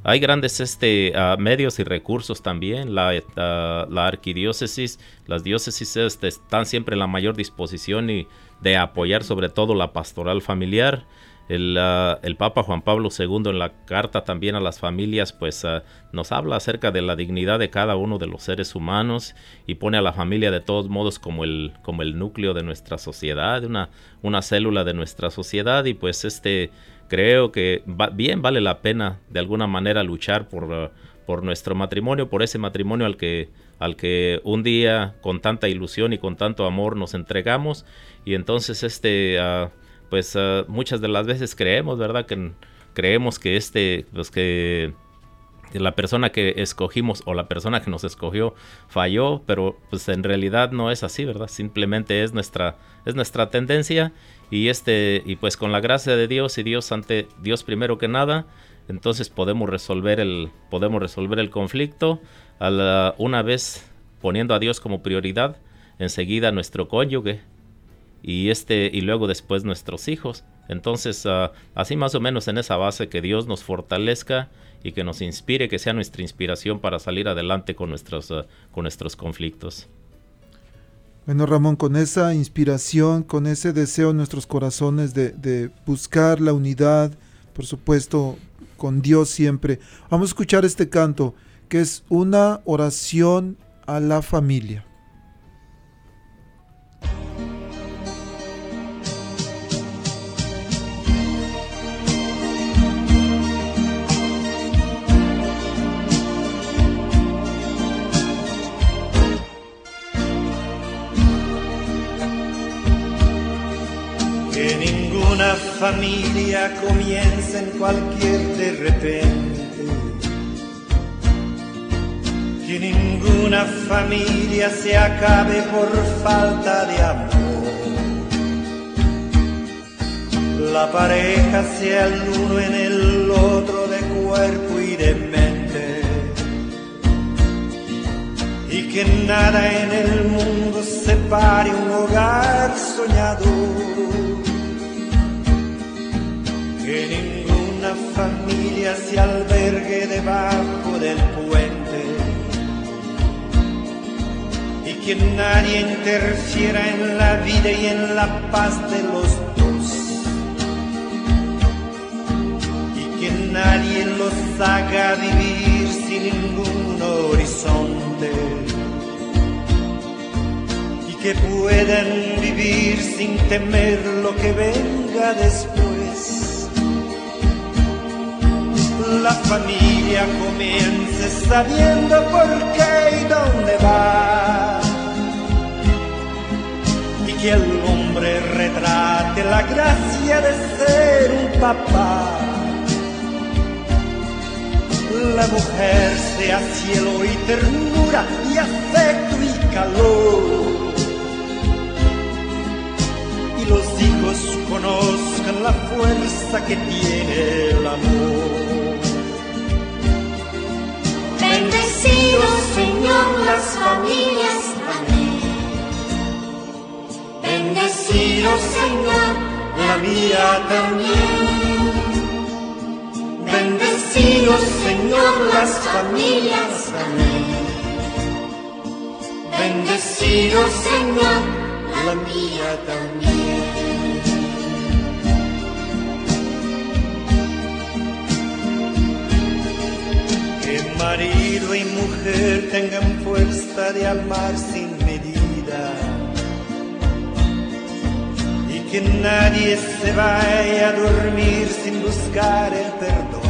Hay grandes este, medios y recursos también. La, la arquidiócesis, las diócesis este, están siempre en la mayor disposición y de apoyar sobre todo la pastoral familiar. Ah, el, Papa Juan Pablo II en la carta también a las familias pues ah, nos habla acerca de la dignidad de cada uno de los seres humanos y pone a la familia de todos modos como el, como el núcleo de nuestra sociedad, una, una célula de nuestra sociedad y pues este creo que bien vale la pena de alguna manera luchar por, ah, por nuestro matrimonio, por ese matrimonio al que, al que un día con tanta ilusión y con tanto amor nos entregamos y entonces este pues ah, muchas de las veces creemos, ¿verdad? Que creemos que este, pues que la persona que escogimos o la persona que nos escogió falló, pero pues en realidad no es así, ¿verdad? Simplemente es nuestra, es nuestra tendencia y este, y pues con la gracia de Dios y Dios ante Dios primero que nada, entonces podemos resolver el, podemos resolver el conflicto una vez poniendo a Dios como prioridad, enseguida nuestro cónyuge, y este y luego después nuestros hijos. Entonces, ah, así más o menos en esa base que Dios nos fortalezca y que nos inspire, que sea nuestra inspiración para salir adelante con nuestros, ah, con nuestros conflictos. Bueno, Ramón, con esa inspiración, con ese deseo en nuestros corazones de, de buscar la unidad, por supuesto, con Dios siempre, vamos a escuchar este canto, que es una oración a la familia. Familia comienza en cualquier de repente. Que ninguna familia se acabe por falta de amor. La pareja sea el uno en el otro de cuerpo y de mente. Y que nada en el mundo separe un hogar soñador que ninguna familia se albergue debajo del puente. Y que nadie interfiera en la vida y en la paz de los dos. Y que nadie los haga vivir sin ningún horizonte. Que puedan vivir sin temer lo que venga después. La familia comienza sabiendo por qué y dónde va. Y que el hombre retrate la gracia de ser un papá la mujer sea cielo y ternura y afecto y calor. Y los hijos la fuerza que tiene el amor. Bendecidos Señor las familias, amén. Bendecidos Señor, la mía también. Bendecidos Señor las familias, amén. Bendecidos Señor, la mía también. Marido y mujer tengan fuerza de amar sin medida. Y que nadie se vaya a dormir sin buscar el perdón.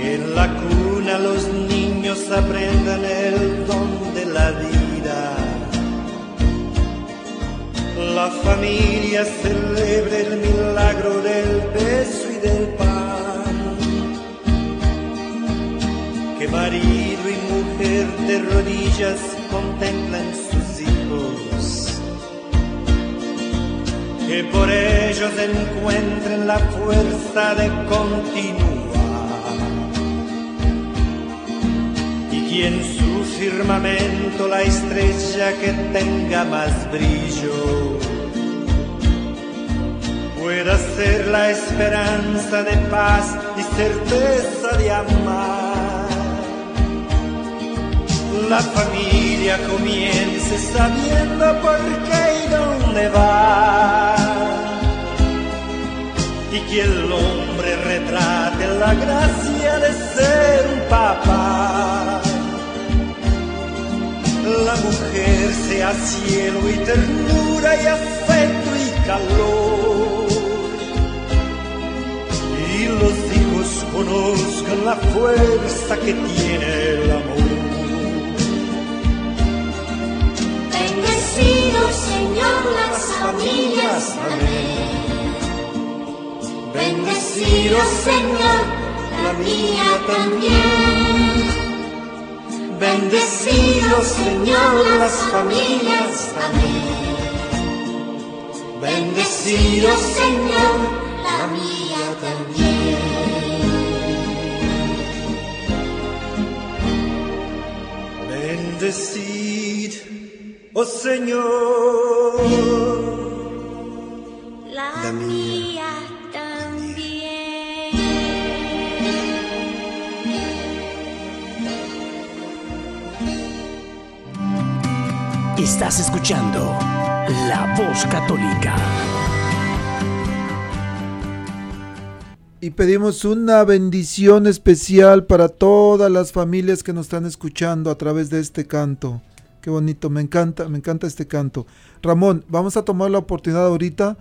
En la cuna los niños aprendan el don de la vida. La familia celebre rodillas contemplan sus hijos. Que por ellos encuentren la fuerza de continuar. Y quien su firmamento la estrella que tenga más brillo pueda ser la esperanza de paz y certeza de amar. La familia comience sabiendo por qué y dónde va. Y que el hombre retrate la gracia de ser un papá. La mujer sea cielo y ternura y afecto y calor. Y los hijos conozcan la fuerza que tiene el amor. Bendecidos Señor las familias, amén. Bendecidos Señor, la mía también. Bendecidos Señor las familias, amén. Bendecidos Señor, la mía también. Bendecid, oh Señor, La mía también. Estás escuchando La Voz Católica. Y pedimos una bendición especial para todas las familias que nos están escuchando a través de este canto. Qué bonito, me encanta, me encanta este canto. Ramón, vamos a tomar la oportunidad ahorita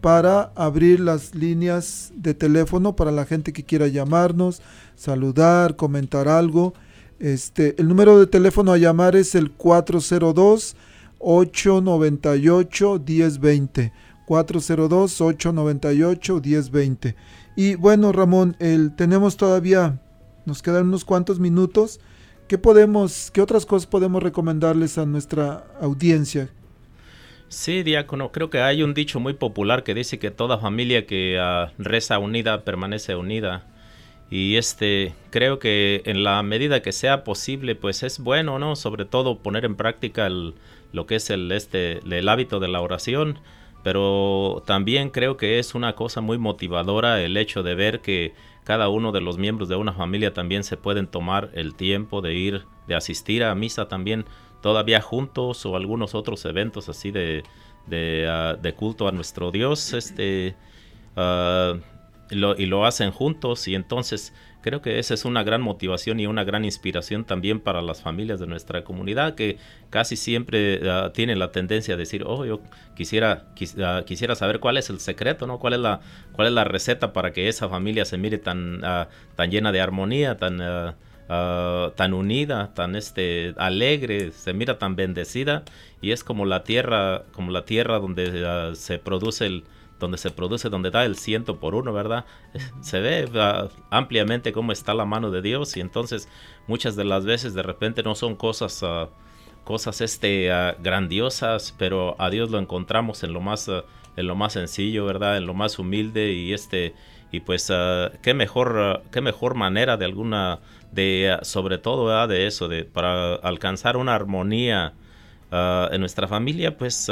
para abrir las líneas de teléfono para la gente que quiera llamarnos, saludar, comentar algo. Este, el número de teléfono a llamar es el 402 898 1020. 402 898 1020. Y bueno, Ramón, el, tenemos todavía, nos quedan unos cuantos minutos. ¿Qué podemos, qué otras cosas podemos recomendarles a nuestra audiencia? Sí, diácono, creo que hay un dicho muy popular que dice que toda familia que ah, reza unida permanece unida. Y este, creo que en la medida que sea posible, pues es bueno, ¿no? Sobre todo poner en práctica lo que es el, este, el hábito de la oración. Pero también creo que es una cosa muy motivadora el hecho de ver que cada uno de los miembros de una familia también se pueden tomar el tiempo de ir, de asistir a misa también todavía juntos o algunos otros eventos así de, de, ah, culto a nuestro Dios. Este, ah, lo, y lo hacen juntos y entonces creo que esa es una gran motivación y una gran inspiración también para las familias de nuestra comunidad que casi siempre uh, tienen la tendencia a decir, oh, yo quisiera, uh, quisiera saber cuál es el secreto, ¿no? ¿Cuál es la, cuál es la receta para que esa familia se mire tan, uh, tan llena de armonía, tan, tan unida, tan este, alegre, se mira tan bendecida y es como la tierra, como la tierra donde se produce el, donde se produce, donde da el ciento por uno, ¿verdad? Se ve uh, ampliamente cómo está la mano de Dios y entonces muchas de las veces de repente no son cosas, uh, cosas este, uh, grandiosas, pero a Dios lo encontramos en lo más, en lo más sencillo, ¿verdad? En lo más humilde y este, y pues qué mejor, qué mejor manera de alguna, de sobre todo de eso, de para alcanzar una armonía en nuestra familia, pues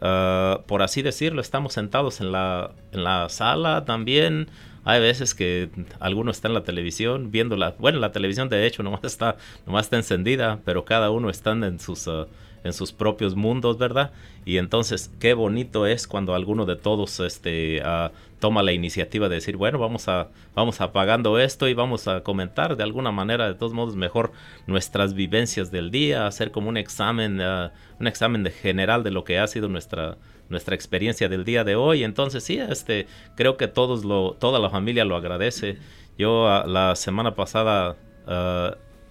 Ah, por así decirlo, estamos sentados en la, en la sala también. Hay veces que alguno está en la televisión viendo la... Bueno, la televisión de hecho nomás está, nomás está encendida, pero cada uno está en sus... Ah, en sus propios mundos, ¿verdad? Y entonces, qué bonito es cuando alguno de todos este, uh, toma la iniciativa de decir, bueno, vamos a, vamos apagando esto y vamos a comentar de alguna manera, de todos modos, mejor nuestras vivencias del día, hacer como un examen, uh, un examen de general de lo que ha sido nuestra, nuestra experiencia del día de hoy. Entonces, sí, este, creo que todos lo, toda la familia lo agradece. Yo uh, la semana pasada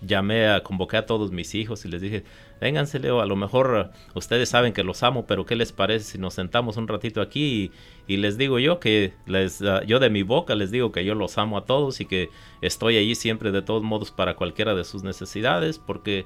llamé a convocar a todos mis hijos y les dije, vénganse Leo, a lo mejor ustedes saben que los amo, pero ¿qué les parece si nos sentamos un ratito aquí y, les digo yo que les, ah, yo de mi boca les digo que yo los amo a todos y que estoy allí siempre de todos modos para cualquiera de sus necesidades, porque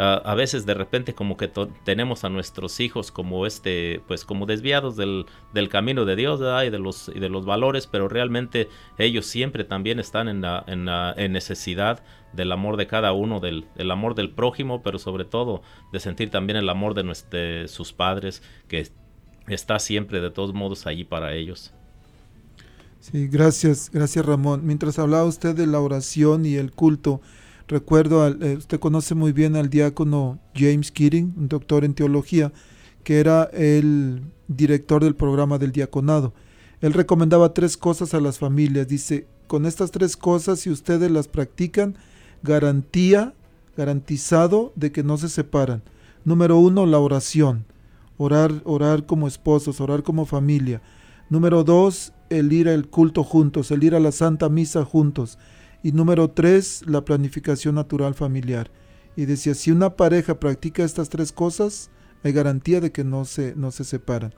a veces de repente como que tenemos a nuestros hijos como este, pues como desviados del, del camino de Dios y de los y de los valores, pero realmente ellos siempre también están en, la, en, la, necesidad del amor de cada uno, del, amor del prójimo, pero sobre todo de sentir también el amor de, nuestro, sus padres, que está siempre de todos modos allí para ellos. Sí, gracias, gracias Ramón. Mientras hablaba usted de la oración y el culto, Recuerdo, eh, usted conoce muy bien al diácono James Keating, un doctor en teología, que era el director del programa del diaconado. Él recomendaba tres cosas a las familias. Dice, con estas tres cosas, si ustedes las practican, garantía, garantizado de que no se separan. Número uno, la oración. Orar, orar como esposos, orar como familia. Número dos, el ir al culto juntos, el ir a la Santa Misa juntos. Y número tres, la planificación natural familiar. Y decía, si una pareja practica estas tres cosas, hay garantía de que no se, no se separan.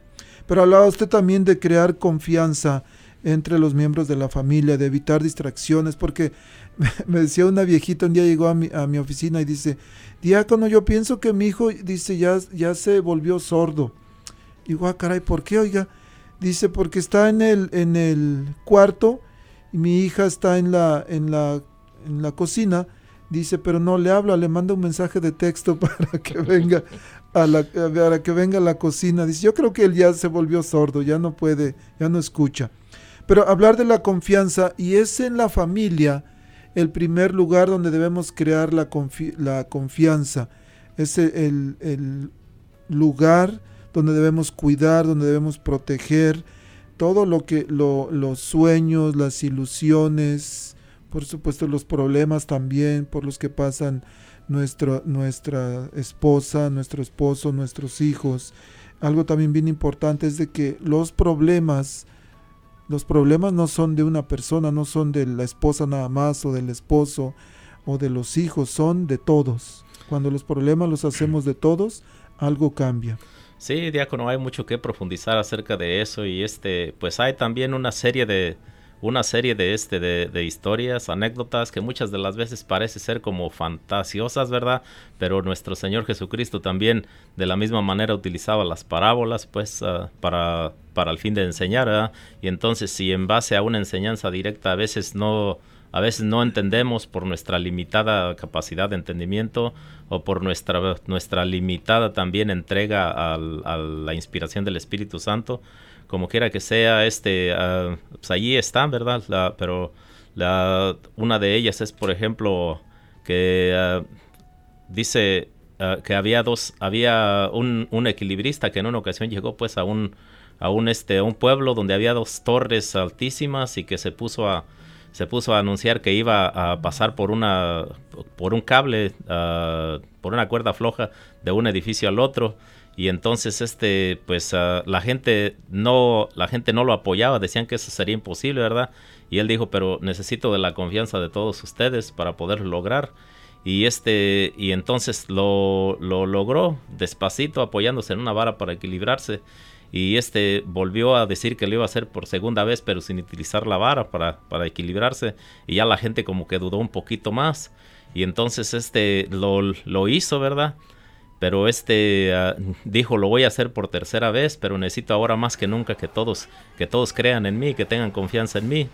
Pero hablaba usted también de crear confianza entre los miembros de la familia, de evitar distracciones, porque me decía una viejita, un día llegó a mi, a mi oficina y dice, diácono, yo pienso que mi hijo, dice, ya, ya se volvió sordo. Y digo, ah, caray, ¿por qué? Oiga, dice, porque está en el, en el cuarto y mi hija está en la, en la, en la cocina, dice, pero no le habla, le manda un mensaje de texto para que venga a la, para que venga a la cocina. Dice, yo creo que él ya se volvió sordo, ya no puede, ya no escucha. Pero hablar de la confianza, y es en la familia el primer lugar donde debemos crear la, la confianza. Es el, el lugar donde debemos cuidar, donde debemos proteger, todo lo que los sueños, las ilusiones, por supuesto los problemas también por los que pasan nuestro, nuestra esposa, nuestro esposo, nuestros hijos. Algo también bien importante es de que los problemas, los problemas no son de una persona, no son de la esposa nada más o del esposo o de los hijos, son de todos. Cuando los problemas los hacemos de todos, algo cambia. Sí, diácono, hay mucho que profundizar acerca de eso y este, pues hay también una serie de una serie de este de, historias, anécdotas que muchas de las veces parece ser como fantasiosas, ¿verdad? Pero nuestro Señor Jesucristo también de la misma manera utilizaba las parábolas, pues, ah, para para el fin de enseñar, ¿verdad? Y entonces si en base a una enseñanza directa a veces no a veces no entendemos por nuestra limitada capacidad de entendimiento o por nuestra, nuestra limitada también entrega a la inspiración del Espíritu Santo. Como quiera que sea, este, uh, pues allí están, ¿verdad? pero la, una de ellas es, por ejemplo, que ah, dice ah, que había dos, había un, un, equilibrista que en una ocasión llegó pues a un, a un, este, a un pueblo donde había dos torres altísimas y que se puso a, se puso a anunciar que iba a pasar por una por un cable ah, por una cuerda floja de un edificio al otro. Y entonces este pues ah, la gente no la gente no lo apoyaba decían que eso sería imposible verdad y él dijo pero necesito de la confianza de todos ustedes para poder lograr y este y entonces lo, lo logró despacito apoyándose en una vara para equilibrarse y este volvió a decir que lo iba a hacer por segunda vez pero sin utilizar la vara para, para equilibrarse y ya la gente como que dudó un poquito más y entonces este lo, lo hizo verdad pero este ah, dijo lo voy a hacer por tercera vez pero necesito ahora más que nunca que todos que todos crean en mí que tengan confianza en mí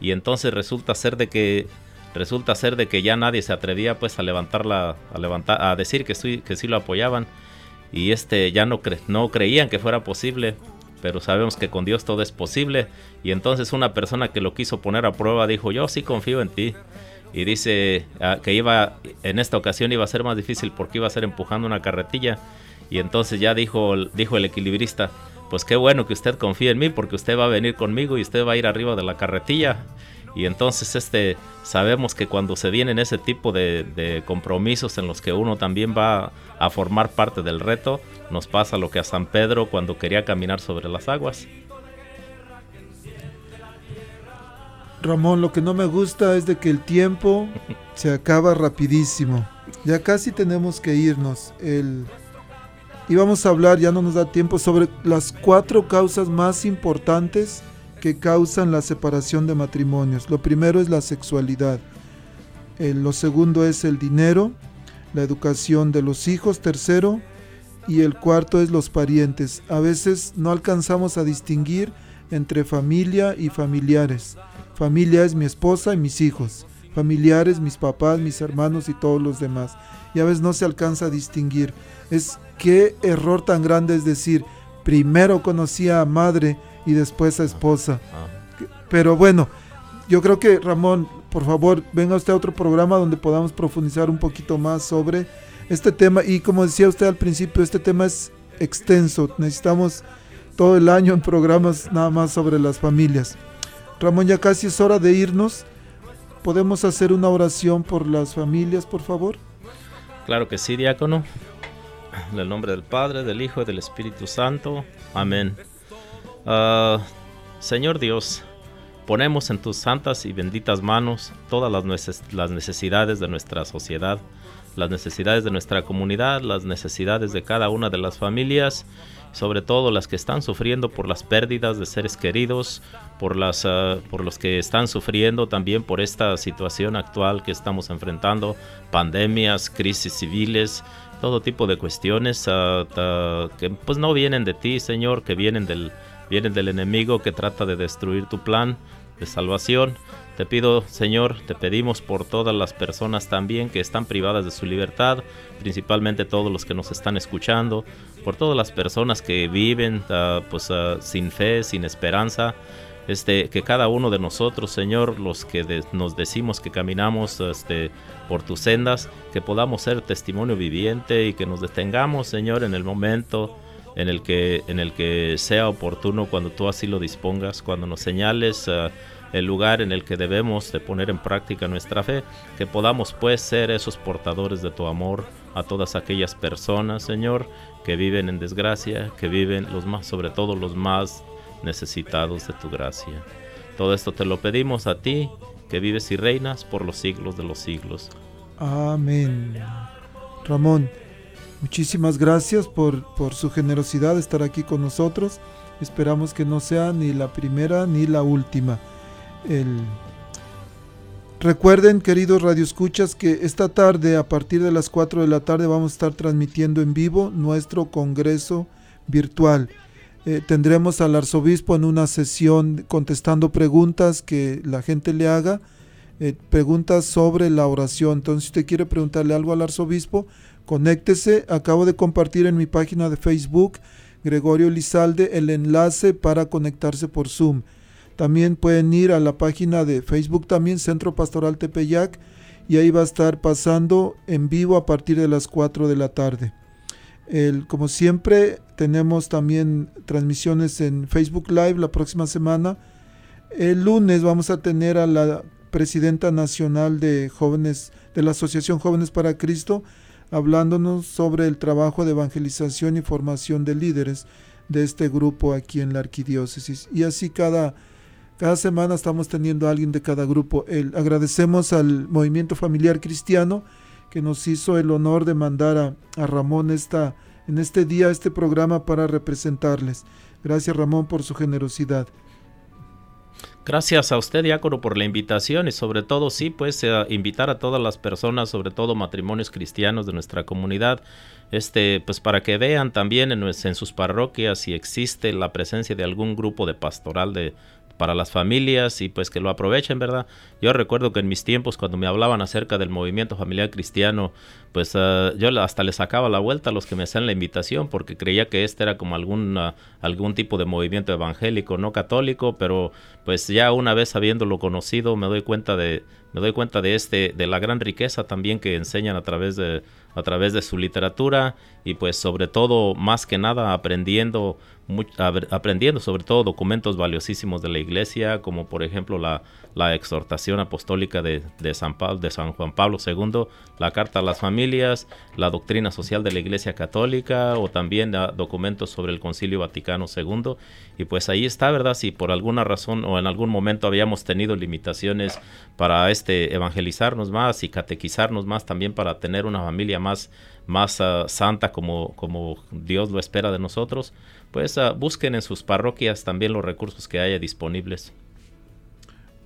y entonces resulta ser de que resulta ser de que ya nadie se atrevía pues a levantarla a levantar a decir que sí que sí lo apoyaban y este ya no, no creían que fuera posible, pero sabemos que con Dios todo es posible. Y entonces una persona que lo quiso poner a prueba dijo, yo sí confío en ti. Y dice ah, que iba, en esta ocasión iba a ser más difícil porque iba a ser empujando una carretilla. Y entonces ya dijo, dijo el equilibrista, pues qué bueno que usted confíe en mí porque usted va a venir conmigo y usted va a ir arriba de la carretilla. Y entonces este, sabemos que cuando se vienen ese tipo de, compromisos en los que uno también va a formar parte del reto, nos pasa lo que a San Pedro cuando quería caminar sobre las aguas. Ramón, lo que no me gusta es de que el tiempo se acaba rapidísimo. Ya casi tenemos que irnos. El... Y vamos a hablar, ya no nos da tiempo, sobre las cuatro causas más importantes que causan la separación de matrimonios. Lo primero es la sexualidad. Eh, lo segundo es el dinero, la educación de los hijos. Tercero, y el cuarto es los parientes. A veces no alcanzamos a distinguir entre familia y familiares. Familia es mi esposa y mis hijos. Familiares, mis papás, mis hermanos y todos los demás. Y a veces no se alcanza a distinguir. Es qué error tan grande es decir, primero conocí a madre y después a esposa. Pero bueno, yo creo que Ramón, por favor, venga usted a otro programa donde podamos profundizar un poquito más sobre este tema. Y como decía usted al principio, este tema es extenso. Necesitamos todo el año en programas nada más sobre las familias. Ramón, ya casi es hora de irnos. ¿Podemos hacer una oración por las familias, por favor? Claro que sí, diácono. En el nombre del Padre, del Hijo y del Espíritu Santo. Amén. Ah, Señor Dios, ponemos en tus santas y benditas manos todas las, necesidades de nuestra sociedad, las necesidades de nuestra comunidad, las necesidades de cada una de las familias, sobre todo las que están sufriendo por las pérdidas de seres queridos, por, las, ah, por los que están sufriendo también por esta situación actual que estamos enfrentando, pandemias, crisis civiles, todo tipo de cuestiones ah, que pues no vienen de ti, Señor, que vienen del, vienen del enemigo que trata de destruir tu plan de salvación. Te pido, Señor, te pedimos por todas las personas también que están privadas de su libertad, principalmente todos los que nos están escuchando, por todas las personas que viven ah, pues, ah, sin fe, sin esperanza. Este, que cada uno de nosotros, Señor, los que nos decimos que caminamos este, por tus sendas, que podamos ser testimonio viviente y que nos detengamos, Señor, en el momento en el que, en el que sea oportuno cuando tú así lo dispongas, cuando nos señales eh, el lugar en el que debemos de poner en práctica nuestra fe, que podamos pues ser esos portadores de tu amor a todas aquellas personas, Señor, que viven en desgracia, que viven los más, sobre todo los más necesitados de tu gracia. Todo esto te lo pedimos a ti, que vives y reinas por los siglos de los siglos. Amén. Ramón, Muchísimas gracias por, su generosidad de estar aquí con nosotros. Esperamos que no sea ni la primera ni la última. Recuerden, queridos radioescuchas, que esta tarde, a partir de las 4 de la tarde, vamos a estar transmitiendo en vivo nuestro congreso virtual. Eh, tendremos al arzobispo en una sesión contestando preguntas que la gente le haga, eh, preguntas sobre la oración. Entonces, si usted quiere preguntarle algo al arzobispo, Conéctese, acabo de compartir en mi página de Facebook, Gregorio Lizalde, el enlace para conectarse por Zoom. También pueden ir a la página de Facebook también, Centro Pastoral Tepeyac, y ahí va a estar pasando en vivo a partir de las 4 de la tarde. Como siempre, tenemos también transmisiones en Facebook Live la próxima semana. El lunes vamos a tener a la presidenta nacional de jóvenes de la Asociación Jóvenes para Cristo hablándonos sobre el trabajo de evangelización y formación de líderes de este grupo aquí en la arquidiócesis. Y así cada, cada semana estamos teniendo a alguien de cada grupo. El, agradecemos al movimiento familiar cristiano que nos hizo el honor de mandar a, a Ramón esta, en este día este programa para representarles. Gracias Ramón por su generosidad. Gracias a usted, Diácono, por la invitación y sobre todo, sí, pues eh, invitar a todas las personas, sobre todo matrimonios cristianos de nuestra comunidad, este, pues para que vean también en, en sus parroquias si existe la presencia de algún grupo de pastoral de, para las familias y pues que lo aprovechen, ¿verdad? Yo recuerdo que en mis tiempos cuando me hablaban acerca del movimiento familiar cristiano, pues uh, yo hasta le sacaba la vuelta a los que me hacían la invitación porque creía que este era como algún, algún tipo de movimiento evangélico, no católico, pero pues ya una vez habiéndolo conocido me doy cuenta de, me doy cuenta de este, de la gran riqueza también que enseñan a través de, a través de su literatura y pues sobre todo más que nada aprendiendo aprendiendo sobre todo documentos valiosísimos de la iglesia como por ejemplo la, la exhortación apostólica de, de, San Pablo, de San Juan Pablo II, la carta a las familias, la doctrina social de la iglesia católica o también documentos sobre el concilio Vaticano II y pues ahí está, ¿verdad? Si por alguna razón o en algún momento habíamos tenido limitaciones para este evangelizarnos más y catequizarnos más también para tener una familia más más uh, santa como, como Dios lo espera de nosotros, pues uh, busquen en sus parroquias también los recursos que haya disponibles.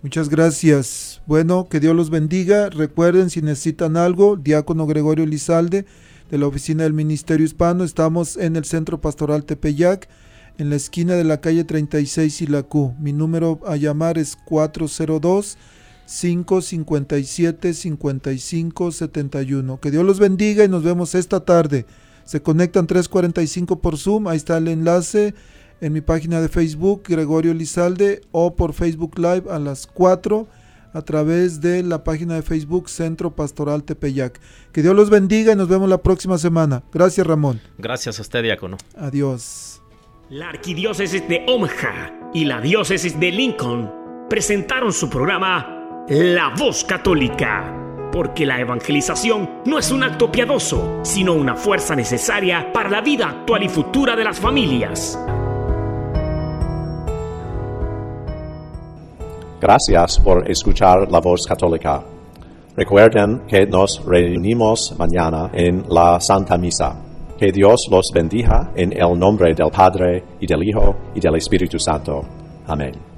Muchas gracias. Bueno, que Dios los bendiga. Recuerden, si necesitan algo, Diácono Gregorio Lizalde, de la Oficina del Ministerio Hispano, estamos en el Centro Pastoral Tepeyac, en la esquina de la calle 36 y la Q. Mi número a llamar es 402 557 55 71. Que Dios los bendiga y nos vemos esta tarde. Se conectan 345 por Zoom, ahí está el enlace en mi página de Facebook, Gregorio Lizalde, o por Facebook Live a las 4 a través de la página de Facebook Centro Pastoral Tepeyac. Que Dios los bendiga y nos vemos la próxima semana. Gracias, Ramón. Gracias a usted, diácono. Adiós. La arquidiócesis de Omaha y la diócesis de Lincoln presentaron su programa la voz católica, porque la evangelización no es un acto piadoso, sino una fuerza necesaria para la vida actual y futura de las familias. Gracias por escuchar la voz católica. Recuerden que nos reunimos mañana en la Santa Misa. Que Dios los bendiga en el nombre del Padre y del Hijo y del Espíritu Santo. Amén.